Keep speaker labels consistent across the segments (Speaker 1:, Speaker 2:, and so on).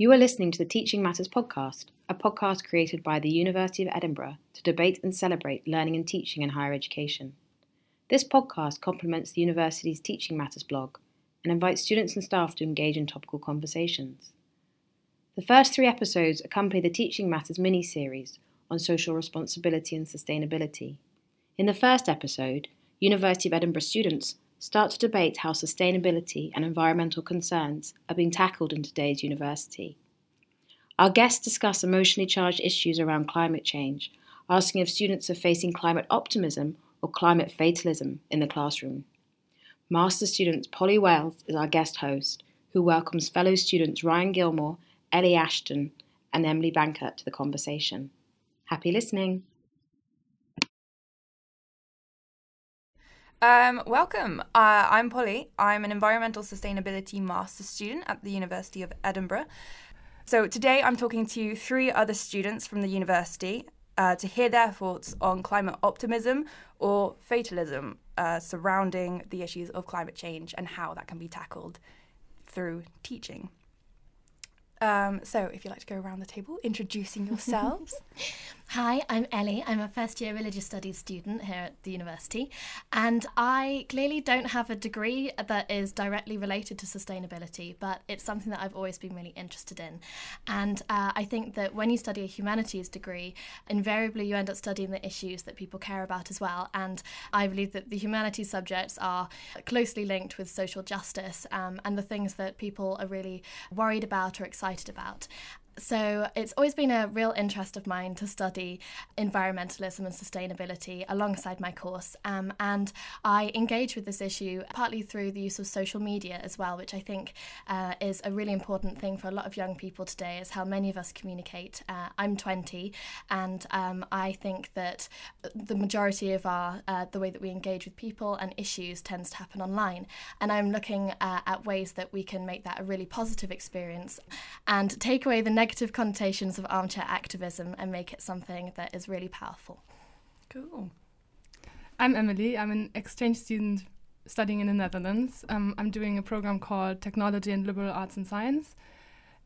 Speaker 1: You are listening to the Teaching Matters podcast, a podcast created by the University of Edinburgh to debate and celebrate learning and teaching in higher education. This podcast complements the university's Teaching Matters blog and invites students and staff to engage in topical conversations. The first three episodes accompany the Teaching Matters mini series on social responsibility and sustainability. In the first episode, University of Edinburgh students start to debate how sustainability and environmental concerns are being tackled in today's university. Our guests discuss emotionally charged issues around climate change, asking if students are facing climate optimism or climate fatalism in the classroom. Master student Polly Wells is our guest host, who welcomes fellow students Ryan Gilmour, Ellie Ashton, and Emily Bankert to the conversation. Happy listening.
Speaker 2: Um, welcome. Uh, I'm Polly. I'm an environmental sustainability master student at the University of Edinburgh. So today I'm talking to three other students from the university uh, to hear their thoughts on climate optimism or fatalism uh, surrounding the issues of climate change and how that can be tackled through teaching. Um, so, if you'd like to go around the table, introducing yourselves.
Speaker 3: Hi, I'm Ellie. I'm a first year religious studies student here at the university, and I clearly don't have a degree that is directly related to sustainability, but it's something that I've always been really interested in. And uh, I think that when you study a humanities degree, invariably you end up studying the issues that people care about as well. And I believe that the humanities subjects are closely linked with social justice um, and the things that people are really worried about or excited about. So it's always been a real interest of mine to study environmentalism and sustainability alongside my course. Um, and I engage with this issue partly through the use of social media as well, which I think uh, is a really important thing for a lot of young people today, is how many of us communicate. Uh, I'm 20, and um, I think that the majority of our uh, the way that we engage with people and issues tends to happen online. And I'm looking uh, at ways that we can make that a really positive experience and take away the negative negative connotations of armchair activism and make it something that is really powerful.
Speaker 2: Cool.
Speaker 4: I'm Emily. I'm an exchange student studying in the Netherlands. Um, I'm doing a program called Technology and Liberal Arts and Science.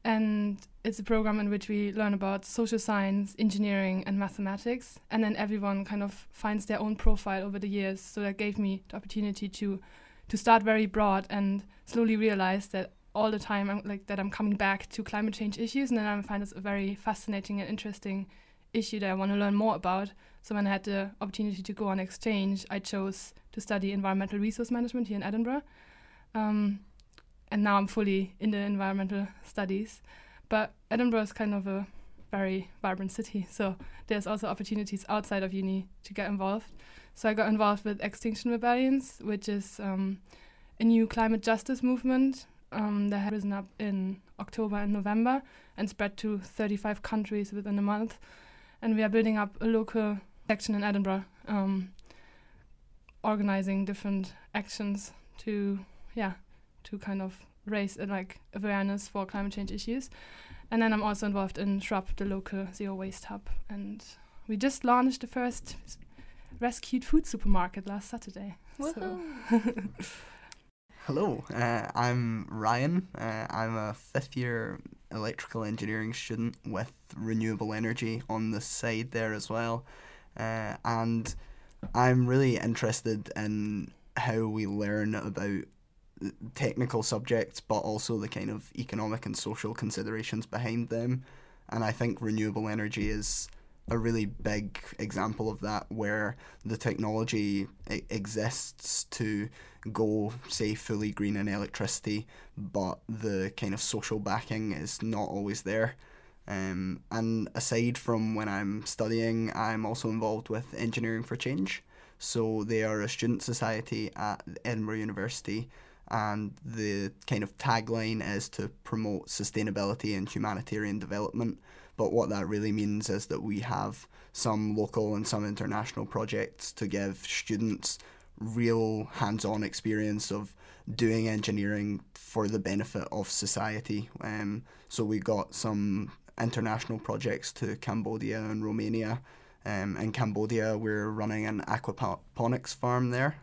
Speaker 4: And it's a program in which we learn about social science, engineering, and mathematics. And then everyone kind of finds their own profile over the years. So that gave me the opportunity to to start very broad and slowly realize that all the time I'm like that I'm coming back to climate change issues and then I find this a very fascinating and interesting issue that I want to learn more about. So when I had the opportunity to go on exchange, I chose to study environmental resource management here in Edinburgh. Um, and now I'm fully in the environmental studies. But Edinburgh is kind of a very vibrant city, so there's also opportunities outside of uni to get involved. So I got involved with Extinction Rebellions, which is um, a new climate justice movement um, that had risen up in October and November and spread to 35 countries within a month. And we are building up a local section in Edinburgh, um, organizing different actions to, yeah, to kind of raise uh, like awareness for climate change issues. And then I'm also involved in Shrub, the local zero waste hub, and we just launched the first rescued food supermarket last Saturday. So
Speaker 5: Hello, uh, I'm Ryan. Uh, I'm a fifth year electrical engineering student with renewable energy on the side there as well. Uh, and I'm really interested in how we learn about technical subjects, but also the kind of economic and social considerations behind them. And I think renewable energy is a really big example of that where the technology exists to go say fully green in electricity but the kind of social backing is not always there. Um, and aside from when I'm studying I'm also involved with Engineering for Change. So they are a student society at Edinburgh University and the kind of tagline is to promote sustainability and humanitarian development. But what that really means is that we have some local and some international projects to give students real hands on experience of doing engineering for the benefit of society. Um, so we got some international projects to Cambodia and Romania. Um, in Cambodia, we're running an aquaponics farm there.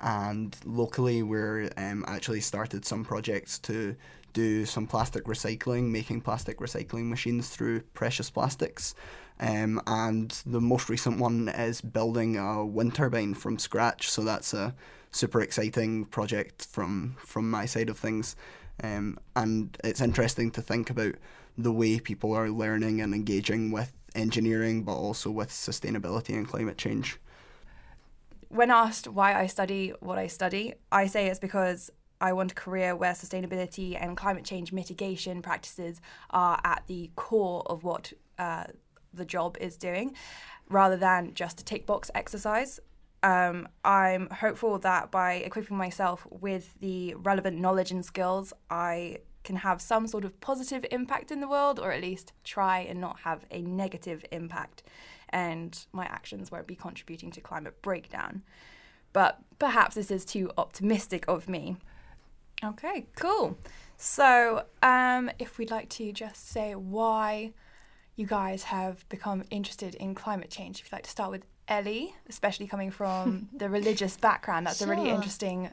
Speaker 5: and locally we're um, actually started some projects to do some plastic recycling, making plastic recycling machines through precious plastics. Um, and the most recent one is building a wind turbine from scratch. So that's a super exciting project from from my side of things. Um, and it's interesting to think about the way people are learning and engaging with engineering, but also with sustainability and climate change.
Speaker 2: When asked why I study what I study, I say it's because I want a career where sustainability and climate change mitigation practices are at the core of what uh, the job is doing, rather than just a tick box exercise. Um, I'm hopeful that by equipping myself with the relevant knowledge and skills, I can have some sort of positive impact in the world, or at least try and not have a negative impact, and my actions won't be contributing to climate breakdown. But perhaps this is too optimistic of me. Okay, cool. So, um, if we'd like to just say why you guys have become interested in climate change, if you'd like to start with Ellie, especially coming from the religious background, that's sure. a really interesting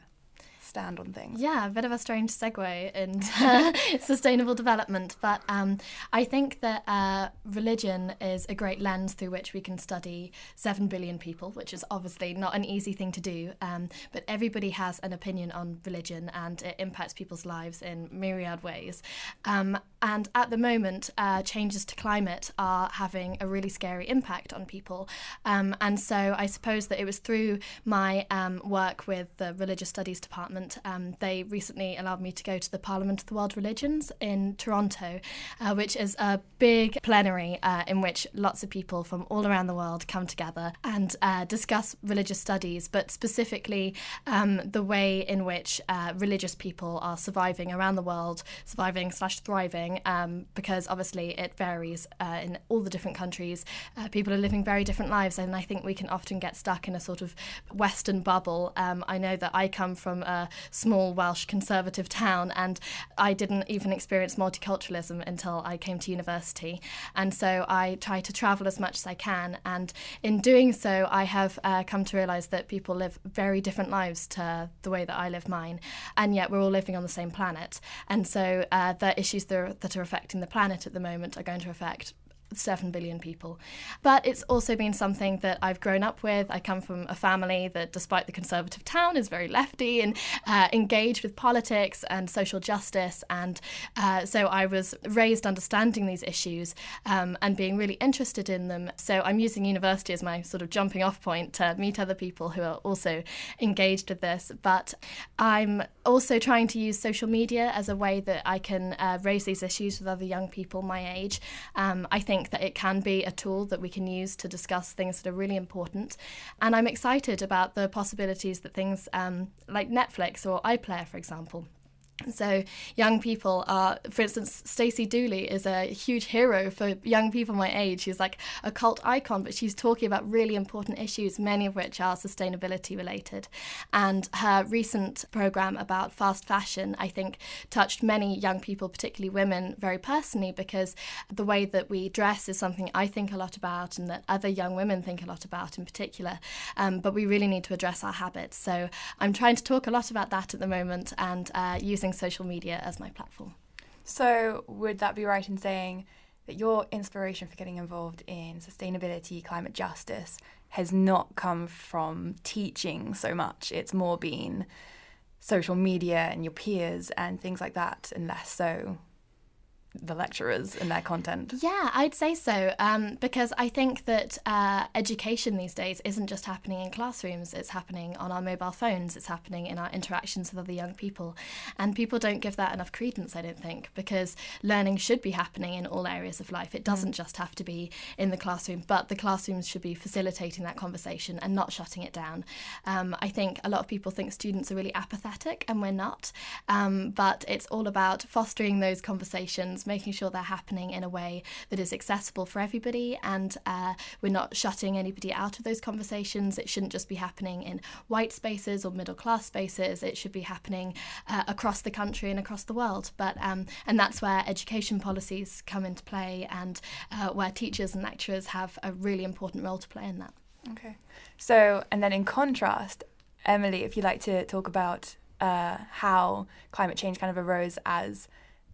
Speaker 2: stand on things.
Speaker 3: Yeah, a bit of a strange segue into sustainable development, but um, I think that uh, religion is a great lens through which we can study 7 billion people, which is obviously not an easy thing to do, um, but everybody has an opinion on religion and it impacts people's lives in myriad ways. Um, and at the moment, uh, changes to climate are having a really scary impact on people. Um, and so I suppose that it was through my um, work with the Religious Studies Department um, they recently allowed me to go to the Parliament of the World Religions in Toronto, uh, which is a big plenary uh, in which lots of people from all around the world come together and uh, discuss religious studies, but specifically um, the way in which uh, religious people are surviving around the world, surviving slash thriving, um, because obviously it varies uh, in all the different countries. Uh, people are living very different lives, and I think we can often get stuck in a sort of Western bubble. Um, I know that I come from a small Welsh conservative town, and I didn't even experience multiculturalism until I came to university. And so I try to travel as much as I can, and in doing so, I have uh, come to realise that people live very different lives to the way that I live mine, and yet we're all living on the same planet. And so uh, the issues that are, that are affecting the planet at the moment are going to affect 7 billion people. But it's also been something that I've grown up with. I come from a family that, despite the conservative town, is very lefty and uh, engaged with politics and social justice. And uh, so I was raised understanding these issues um, and being really interested in them. So I'm using university as my sort of jumping off point to meet other people who are also engaged with this. But I'm also trying to use social media as a way that I can uh, raise these issues with other young people my age. Um, I think that it can be a tool that we can use to discuss things that are really important. And I'm excited about the possibilities that things um, like Netflix or iPlayer, for example, so young people are, for instance, Stacey Dooley is a huge hero for young people my age. She's like a cult icon, but she's talking about really important issues, many of which are sustainability related. And her recent program about fast fashion, I think, touched many young people, particularly women, very personally because the way that we dress is something I think a lot about and that other young women think a lot about in particular. Um, but we really need to address our habits. So I'm trying to talk a lot about that at the moment and uh, using social media as my platform.
Speaker 2: So, would that be right in saying that your inspiration for getting involved in sustainability, climate justice has not come from teaching so much? It's more been social media and your peers and things like that, and less so the lecturers and their content?
Speaker 3: Yeah, I'd say so. Um, because I think that uh, education these days isn't just happening in classrooms, it's happening on our mobile phones, it's happening in our interactions with other young people. And people don't give that enough credence, I don't think, because learning should be happening in all areas of life. It doesn't mm. just have to be in the classroom, but the classrooms should be facilitating that conversation and not shutting it down. Um, I think a lot of people think students are really apathetic, and we're not. Um, but it's all about fostering those conversations making sure they're happening in a way that is accessible for everybody, and uh, we're not shutting anybody out of those conversations. It shouldn't just be happening in white spaces or middle class spaces. It should be happening uh, across the country and across the world. But um, and that's where education policies come into play, and uh, where teachers and lecturers have a really important role to play in that.
Speaker 2: Okay. So, and then in contrast, Emily, if you'd like to talk about uh, how climate change kind of arose as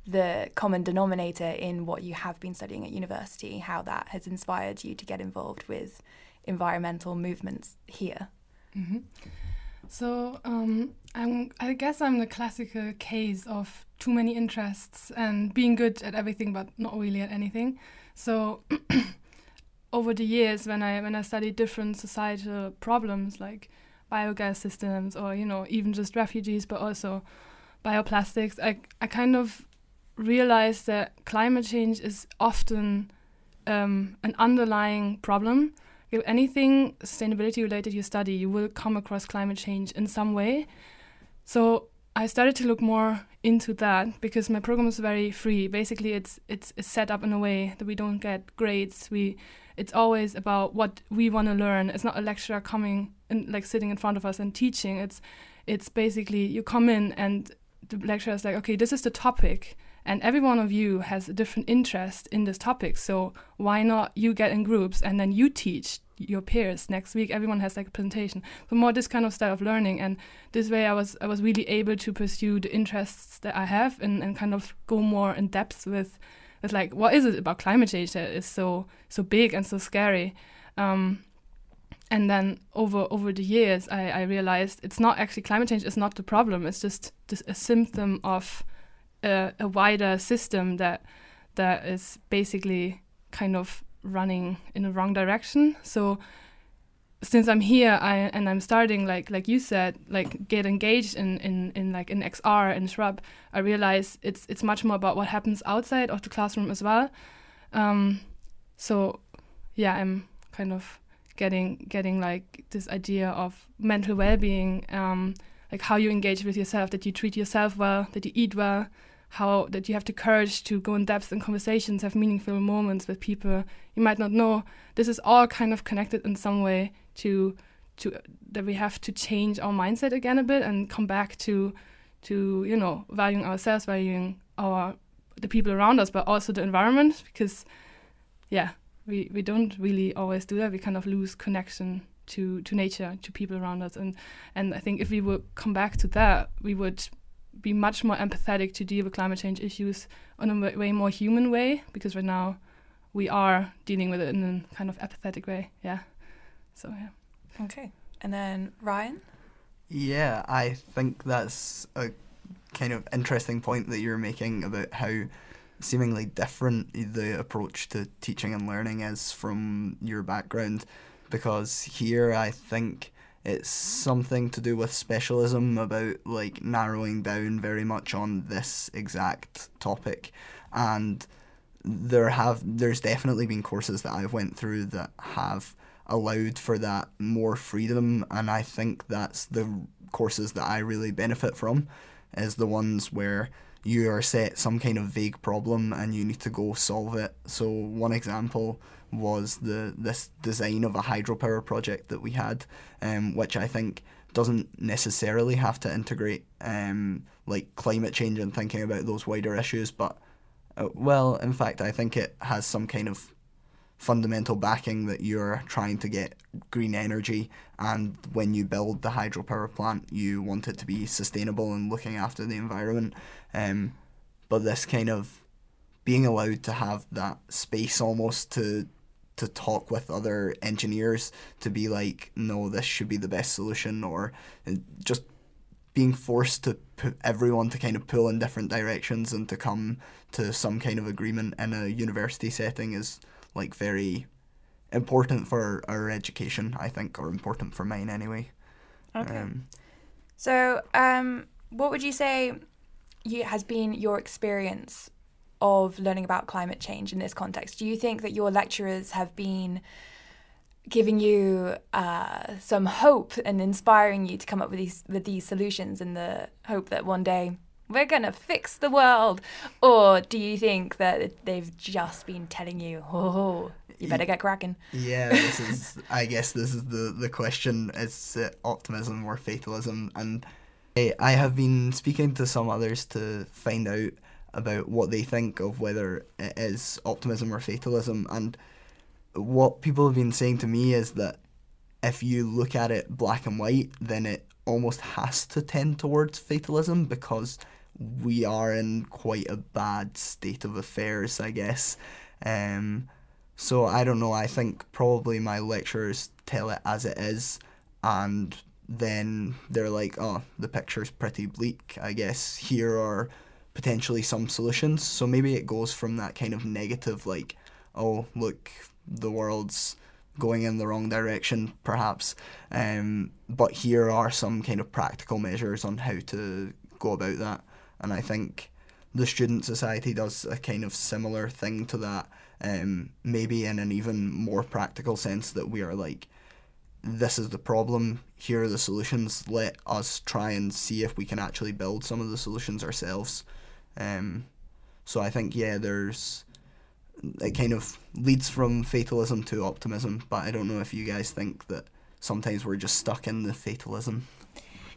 Speaker 2: the common denominator in what you have been studying at university, how that has inspired you to get involved with environmental movements here.
Speaker 4: Mm-hmm. So um, I guess I'm the classical case of too many interests and being good at everything but not really at anything. So over the years, when I when I studied different societal problems like biogas systems or you know even just refugees, but also bioplastics, I I kind of realized that climate change is often um, an underlying problem if anything sustainability related you study, you will come across climate change in some way. So I started to look more into that because my program is very free. Basically, it's it's, it's set up in a way that we don't get grades. We it's always about what we want to learn. It's not a lecturer coming and like sitting in front of us and teaching. It's it's basically you come in and the lecturer is like, okay, this is the topic and every one of you has a different interest in this topic so why not you get in groups and then you teach your peers next week? Everyone has like a presentation. So more this kind of style of learning and this way i was i was really able to pursue the interests that i have and, and kind of go more in depth with with like what is it about climate change that is so so big and so scary? Um, and then over over the years I, I realized it's not actually climate change is not the problem. It's just, just a symptom of a, a wider system that that is basically kind of running in the wrong direction. So since I'm here I, and I'm starting like like you said like get engaged in, in, in like in XR and Shrub, I realize it's it's much more about what happens outside of the classroom as well. Um, so yeah, I'm kind of getting getting like this idea of mental well-being, um, like how you engage with yourself, that you treat yourself well, that you eat well, how that you have the courage to go in depth in conversations, have meaningful moments with people you might not know. This is all kind of connected in some way to to that we have to change our mindset again a bit and come back to to you know valuing ourselves, valuing our the people around us, but also the environment because yeah, we we don't really always do that. We kind of lose connection to to nature, to people around us, and and I think if we would come back to that, we would be much more empathetic to deal with climate change issues on a way more human way because right now we are dealing with it in a kind of apathetic way. Yeah. So yeah.
Speaker 2: Okay. And then Ryan?
Speaker 5: Yeah, I think that's a kind of interesting point that you're making about how seemingly different the approach to teaching and learning is from your background because here I think it's something to do with specialism about like narrowing down very much on this exact topic and there have there's definitely been courses that I've went through that have allowed for that more freedom and I think that's the courses that I really benefit from is the ones where you are set some kind of vague problem and you need to go solve it. So one example was the this design of a hydropower project that we had, um, which I think doesn't necessarily have to integrate um, like climate change and thinking about those wider issues, but uh, well, in fact, I think it has some kind of fundamental backing that you're trying to get green energy and when you build the hydropower plant you want it to be sustainable and looking after the environment. Um, but this kind of being allowed to have that space almost to to talk with other engineers to be like, no, this should be the best solution, or just being forced to put everyone to kind of pull in different directions and to come to some kind of agreement in a university setting is like very important for our education, I think, or important for mine anyway.
Speaker 2: Okay. Um, so, um, what would you say you, has been your experience of learning about climate change in this context? Do you think that your lecturers have been giving you uh, some hope and inspiring you to come up with these with these solutions in the hope that one day we're gonna fix the world, or do you think that they've just been telling you, oh, you better get cracking?
Speaker 5: Yeah, this is. I guess this is the the question: is it optimism or fatalism? And I have been speaking to some others to find out about what they think of whether it is optimism or fatalism. And what people have been saying to me is that if you look at it black and white, then it almost has to tend towards fatalism because we are in quite a bad state of affairs, I guess. Um, so I don't know. I think probably my lecturers tell it as it is, and then they're like, "Oh, the picture's pretty bleak. I guess here are potentially some solutions." So maybe it goes from that kind of negative, like, "Oh, look, the world's going in the wrong direction, perhaps," um, but here are some kind of practical measures on how to go about that. And I think the Student Society does a kind of similar thing to that um, maybe in an even more practical sense that we are like, this is the problem, here are the solutions, let us try and see if we can actually build some of the solutions ourselves. Um, so I think, yeah, there's. It kind of leads from fatalism to optimism, but I don't know if you guys think that sometimes we're just stuck in the fatalism.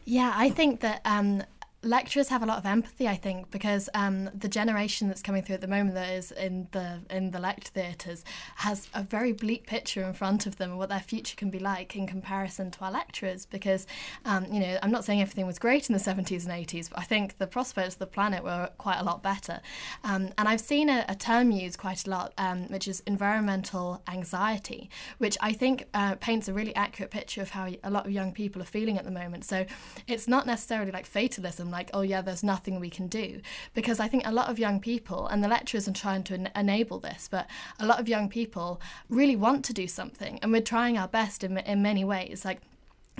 Speaker 3: Yeah, I think that um, lecturers have a lot of empathy, I think, because um, the generation that's coming through at the moment that is in the in the lect theatres has a very bleak picture in front of them of what their future can be like in comparison to our lecturers. Because um, you know, I'm not saying everything was great in the 70s and 80s, but I think the prospects of the planet were quite a lot better. Um, and I've seen a, a, term used quite a lot, um, which is environmental anxiety, which I think uh, paints a really accurate picture of how a lot of young people are feeling at the moment. So it's not necessarily like fatalism like, oh yeah, there's nothing we can do. Because I think a lot of young people, and the lecturers are trying to en- enable this, but a lot of young people really want to do something, and we're trying our best in, in many ways. Like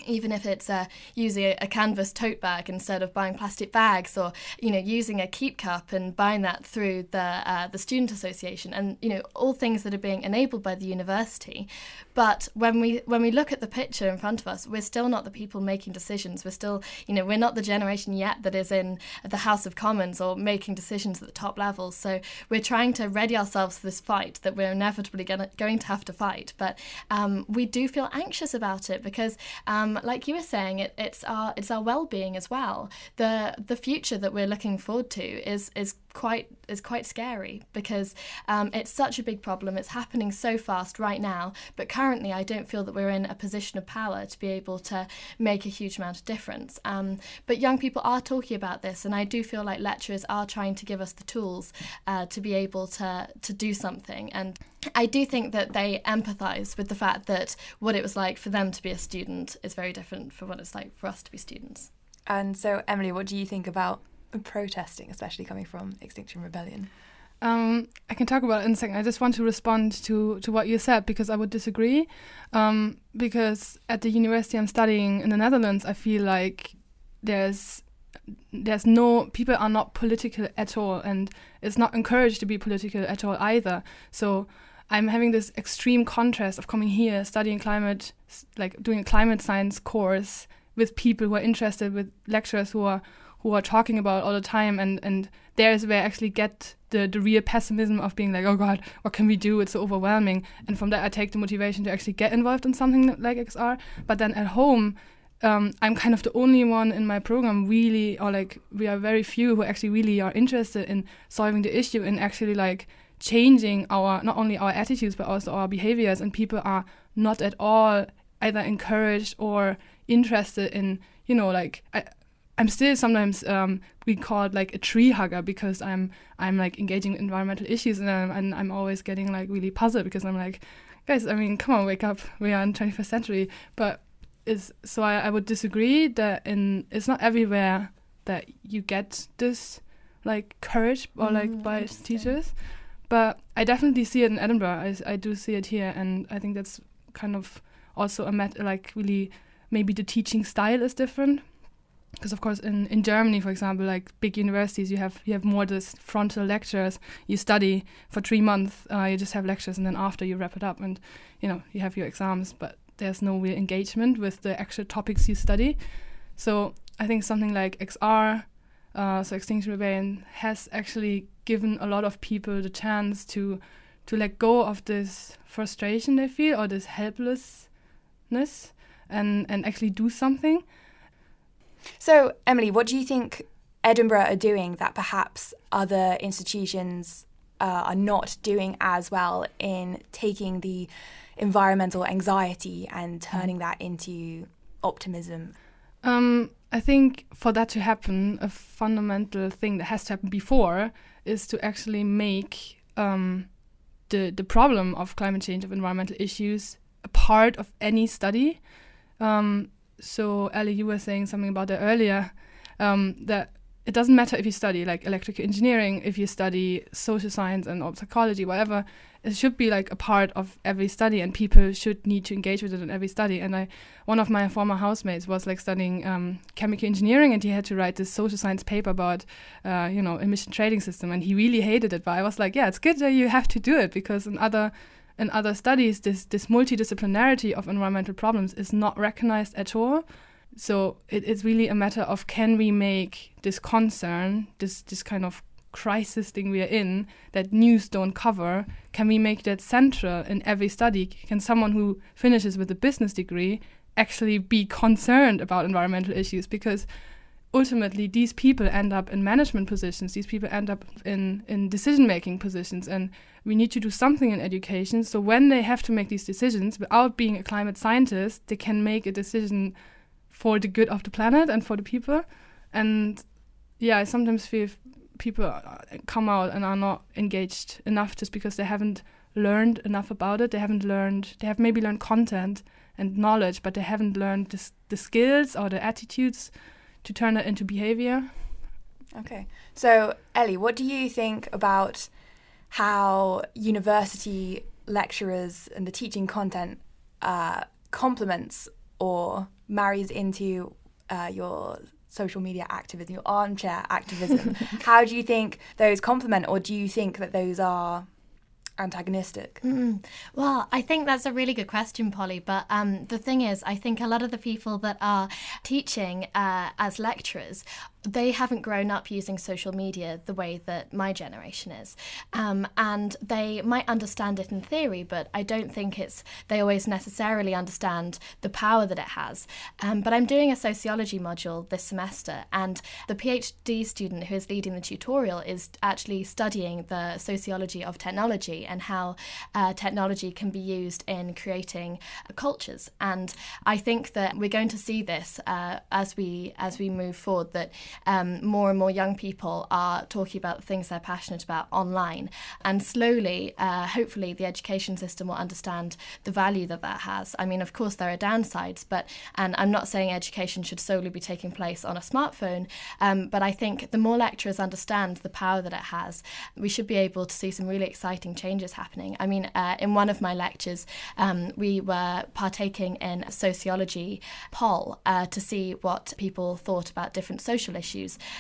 Speaker 3: even if it's uh, using a, a, canvas tote bag instead of buying plastic bags, or you know using a keep cup and buying that through the uh, the student association, and you know all things that are being enabled by the university. But when we when we look at the picture in front of us, we're still not the people making decisions. We're still you know we're not the generation yet that is in the House of Commons or making decisions at the top levels. So we're trying to ready ourselves for this fight that we're inevitably gonna, going to have to fight. But um, we do feel anxious about it because. Um, um, like you were saying, it, it's our it's our well being as well. The the future that we're looking forward to is is quite is quite scary because um, it's such a big problem. It's happening so fast right now, but currently I don't feel that we're in a position of power to be able to make a huge amount of difference. Um, but young people are talking about this, and I do feel like lecturers are trying to give us the tools uh, to be able to to do something. And I do think that they empathise with the fact that what it was like for them to be a student is very different from what it's like for us to be students.
Speaker 2: And so, Emily, what do you think about protesting, especially coming from Extinction Rebellion?
Speaker 4: Um, I can talk about it in a second. I just want to respond to, to what you said because I would disagree. Um, because at the university I'm studying in the Netherlands, I feel like there's there's no people are not political at all, and it's not encouraged to be political at all either. So I'm having this extreme contrast of coming here, studying climate, like doing a climate science course with people who are interested, with lecturers who are who are talking about all the time and and there's where I actually get the the real pessimism of being like oh god what can we do? It's so overwhelming. And from that I take the motivation to actually get involved in something like XR but then at home um, I'm kind of the only one in my program really or like we are very few who actually really are interested in solving the issue and actually like changing our not only our attitudes but also our behaviors and people are not at all either encouraged or interested in you know like I, I'm still sometimes um, we called like a tree hugger because I'm I'm like engaging in environmental issues and I'm, and I'm always getting like really puzzled because I'm like, guys, I mean, come on, wake up. We are in 21st century, but is so I, I would disagree that in it's not everywhere that you get this like courage or like mm, by teachers, but I definitely see it in Edinburgh. I, I do see it here, and I think that's kind of also a met like really maybe the teaching style is different because of course in, in Germany, for example, like big universities, you have you have more this frontal lectures. You study for three months, uh, you just have lectures, and then after you wrap it up, and you know you have your exams. But there's no real engagement with the actual topics you study. So I think something like XR, uh, so Extinction Rebellion, has actually given a lot of people the chance to to let go of this frustration they feel or this helplessness, and and actually do something.
Speaker 2: So, Emily, what do you think Edinburgh are doing that perhaps other institutions uh, are not doing as well in taking the environmental anxiety and turning that into optimism?
Speaker 4: Um, I think for that to happen, a fundamental thing that has to happen before is to actually make um, the the problem of climate change of environmental issues a part of any study. Um, so Ellie, you were saying something about that earlier. Um, that it doesn't matter if you study like electrical engineering, if you study social science and or psychology, whatever. It should be like a part of every study, and people should need to engage with it in every study. And I, one of my former housemates was like studying um, chemical engineering, and he had to write this social science paper about, uh, you know, emission trading system, and he really hated it. But I was like, yeah, it's good that you have to do it because in other in other studies, this this multidisciplinarity of environmental problems is not recognized at all. So it, it's really a matter of can we make this concern, this this kind of crisis thing we are in that news don't cover, can we make that central in every study? Can someone who finishes with a business degree actually be concerned about environmental issues? Because ultimately these people end up in management positions, these people end up in, in decision making positions and we need to do something in education. So when they have to make these decisions without being a climate scientist, they can make a decision for the good of the planet and for the people. And yeah, I sometimes feel people uh, come out and are not engaged enough just because they haven't learned enough about it. They haven't learned, they have maybe learned content and knowledge, but they haven't learned the, the skills or the attitudes to turn it into behavior.
Speaker 2: Okay. So, Ellie, what do you think about how university lecturers and the teaching content uh, complements or marries into uh, your social media activism, your armchair activism. How do you think those complement, or do you think that those are antagonistic?
Speaker 3: Mm. Well, I think that's a really good question, Polly. But um, the thing is, I think a lot of the people that are teaching uh, as lecturers they haven't grown up using social media the way that my generation is. Um, and they might understand it in theory, but I don't think it's they always necessarily understand the power that it has. Um, but I'm doing a sociology module this semester, and the PhD student who is leading the tutorial is actually studying the sociology of technology and how uh, technology can be used in creating uh, cultures. And I think that we're going to see this uh, as we as we move forward that um, more and more young people are talking about the things they're passionate about online. And slowly, uh, hopefully, the education system will understand the value that that has. I mean, of course, there are downsides, but, and I'm not saying education should solely be taking place on a smartphone, um, but I think the more lecturers understand the power that it has, we should be able to see some really exciting changes happening. I mean, uh, in one of my lectures, um, we were partaking in a sociology poll uh, to see what people thought about different social issues.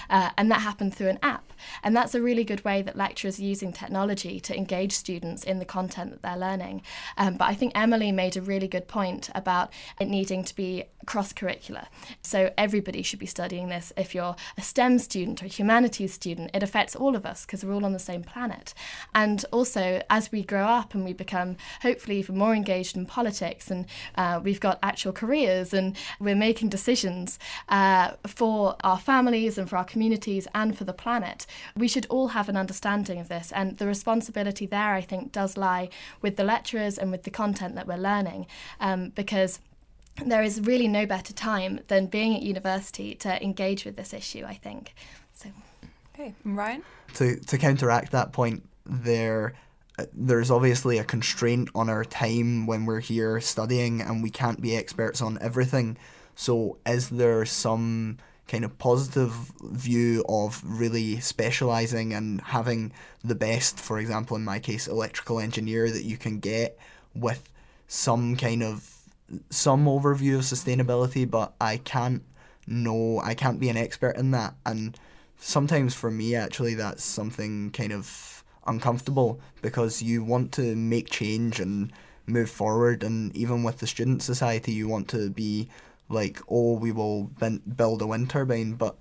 Speaker 3: Uh, and that happened through an app. And that's a really good way that lecturers are using technology to engage students in the content that they're learning. Um, but I think Emily made a really good point about it needing to be cross curricular. So everybody should be studying this. If you're a STEM student or a humanities student, it affects all of us because we're all on the same planet. And also, as we grow up and we become hopefully even more engaged in politics and uh, we've got actual careers and we're making decisions uh, for our families and for our communities and for the planet, we should all have an understanding of this. And the responsibility there, I think, does lie with the lecturers and with the content that we're learning um, because there is really no better time than being at university to engage with this issue, I think. So
Speaker 2: Okay, Ryan?
Speaker 5: To to counteract that point, there uh, there's obviously a constraint on our time when we're here studying and we can't be experts on everything. So is there some kind of positive view of really specializing and having the best, for example, in my case, electrical engineer that you can get with some kind of some overview of sustainability, but I can't know, I can't be an expert in that. And sometimes for me, actually, that's something kind of uncomfortable because you want to make change and move forward. And even with the student society, you want to be like, oh, we will build a wind turbine, but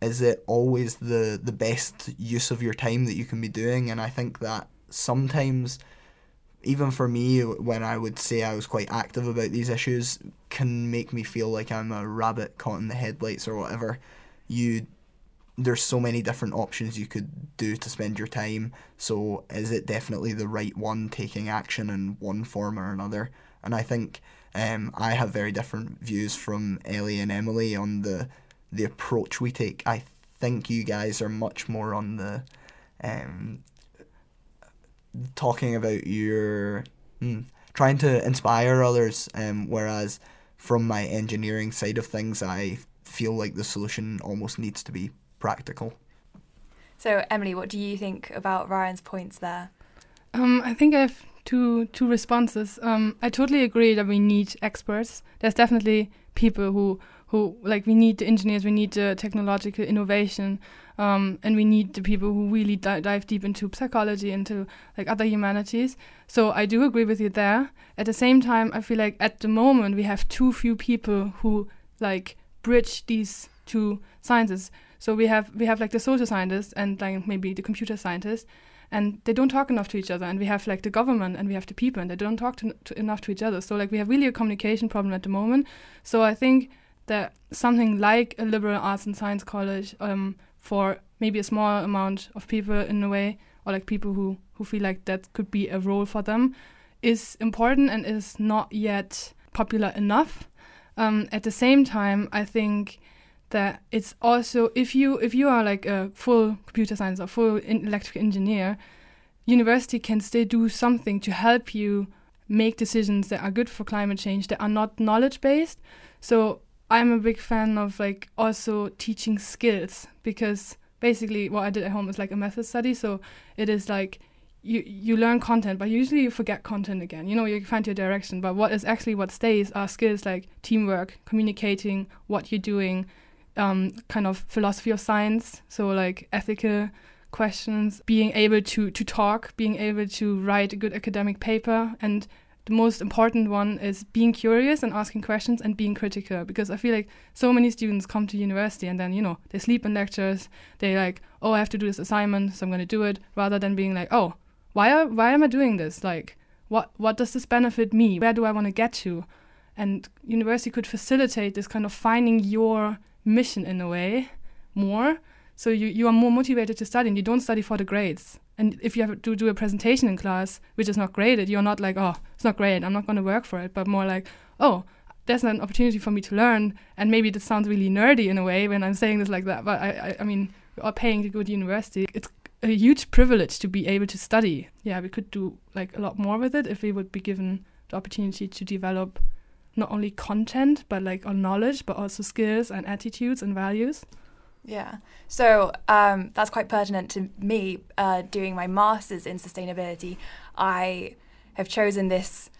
Speaker 5: is it always the the best use of your time that you can be doing? And I think that sometimes even for me, when I would say I was quite active about these issues, can make me feel like I'm a rabbit caught in the headlights or whatever. You, there's so many different options you could do to spend your time. So is it definitely the right one taking action in one form or another? And I think um, I have very different views from Ellie and Emily on the the approach we take. I think you guys are much more on the um, talking about your hmm, trying to inspire others, um, whereas from my engineering side of things, I feel like the solution almost needs to be practical.
Speaker 2: So, Emily, what do you think about Ryan's points there?
Speaker 4: Um, I think I have two two responses. Um, I totally agree that we need experts. There's definitely people who who like we need the engineers, we need the technological innovation, um, and we need the people who really di- dive deep into psychology, into like other humanities. So I do agree with you there. At the same time, I feel like at the moment we have too few people who like bridge these two sciences. So we have we have like the social scientists and like maybe the computer scientists, and they don't talk enough to each other. And we have like the government and we have the people, and they don't talk to, to enough to each other. So like we have really a communication problem at the moment. So I think that something like a liberal arts and science college um, for maybe a small amount of people in a way, or like people who, who feel like that could be a role for them, is important and is not yet popular enough. Um, at the same time, I think that it's also if you if you are like a full computer science or full electrical engineer, university can still do something to help you make decisions that are good for climate change that are not knowledge based. So I'm a big fan of like also teaching skills because basically what I did at home is like a method study. So it is like you you learn content, but usually you forget content again. You know, you find your direction, but what is actually what stays are skills like teamwork, communicating, what you're doing, um, kind of philosophy of science. So like ethical questions, being able to to talk, being able to write a good academic paper, and the most important one is being curious and asking questions and being critical. Because I feel like so many students come to university and then you know they sleep in lectures. They like oh I have to do this assignment so I'm going to do it. Rather than being like oh why are, why am I doing this? Like what what does this benefit me? Where do I want to get to? And university could facilitate this kind of finding your mission in a way more. So you, you are more motivated to study and you don't study for the grades. And if you have to do a presentation in class which is not graded you're not like oh it's not great i'm not going to work for it but more like oh there's an opportunity for me to learn and maybe this sounds really nerdy in a way when i'm saying this like that but i, I, I mean are paying to go to university. It's a huge privilege to be able to study. Yeah we could do like a lot more with it if we would be given the opportunity to develop not only content but like our knowledge but also skills and attitudes and values
Speaker 2: yeah. So um, that's quite pertinent to me uh, doing my master's in sustainability. I have chosen this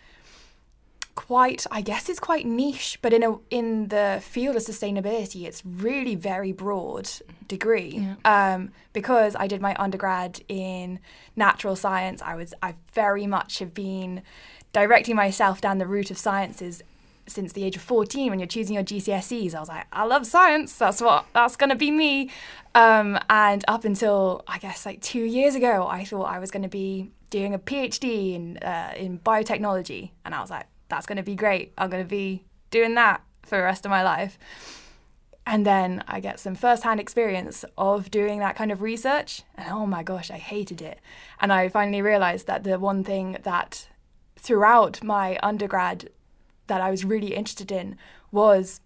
Speaker 2: quite I guess it's quite niche, but in a in the field of sustainability it's really very broad degree. Yeah. Um, because I did my undergrad in natural science, I was I very much have been directing myself down the route of sciences since the age of 14 when you're choosing your GCSEs. I was like, I love science. That's what, that's going to be me. Um, and up until, I guess, like two years ago, I thought I was going to be doing a PhD in, uh, in biotechnology. And I was like, that's going to be great. I'm going to be doing that for the rest of my life. And then I get some first-hand experience of doing that kind of research. And oh my gosh, I hated it. And I finally realized that the one thing that throughout my undergrad that I was really interested in was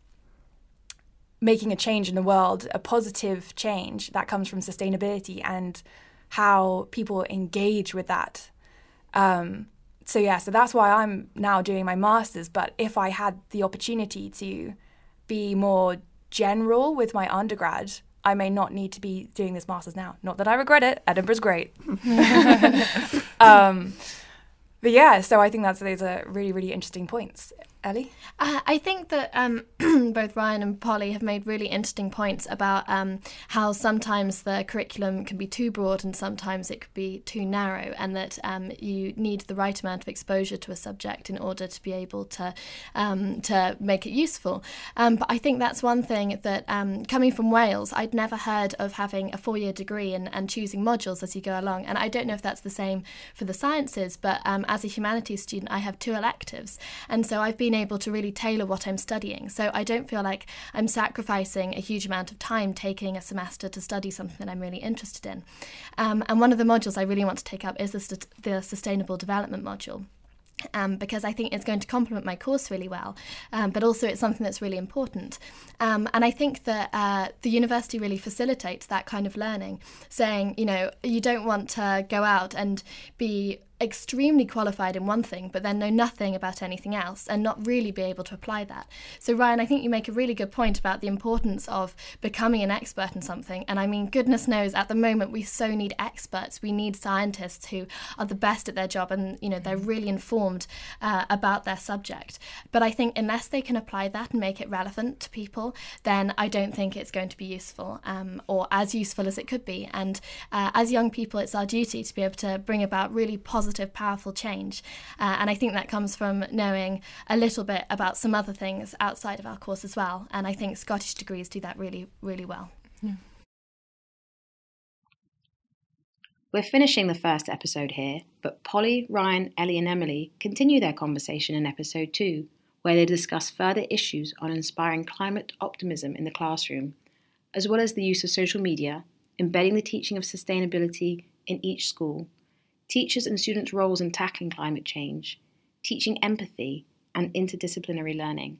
Speaker 2: making a change in the world, a positive change that comes from sustainability and how people engage with that. Um, so yeah, so that's why I'm now doing my masters. But if I had the opportunity to be more general with my undergrad, I may not need to be doing this masters now. Not that I regret it. Edinburgh's great. um, but yeah, so I think that's those are really really interesting points. Ellie?
Speaker 3: Uh, I think that um, both Ryan and Polly have made really interesting points about um, how sometimes the curriculum can be too broad and sometimes it could be too narrow, and that um, you need the right amount of exposure to a subject in order to be able to um, to make it useful. Um, but I think that's one thing that um, coming from Wales, I'd never heard of having a four year degree and, and choosing modules as you go along. And I don't know if that's the same for the sciences, but as a humanities student, I have two electives, and so I've been able to really tailor what I'm studying. So I don't feel like I'm sacrificing a huge amount of time taking a semester to study something that I'm really interested in. Um, and one of the modules I really want to take up is the, the Sustainable Development module. um, because I think it's going to complement my course really well, um, but also it's something that's really important. Um, and I think that uh, the university really facilitates that kind of learning, saying, you know, you don't want to go out and be extremely qualified in one thing, but then know nothing about anything else and not really be able to apply that. So, Ryan, I think you make a really good point about the importance of becoming an expert in something. And I mean, goodness knows, at the moment, we so need experts. We need scientists who are the best at their job and, you know, they're really informed uh, about their subject. But I think unless they can apply that and make it relevant to people, then I don't think it's going to be useful um, or as useful as it could be. And uh, as young people, it's our duty to be able to bring about really positive positive, powerful change. Uh, and I think that comes from knowing a little bit about some other things outside of our course as well. And I think Scottish degrees do that really, really well. Yeah.
Speaker 1: We're finishing the first episode here, but Polly, Ryan, Ellie, and Emily continue their conversation in episode two, where they discuss further issues on inspiring climate optimism in the classroom, as well as the use of social media, embedding the teaching of sustainability in each school, teachers and students' roles in tackling climate change, teaching empathy, and interdisciplinary learning.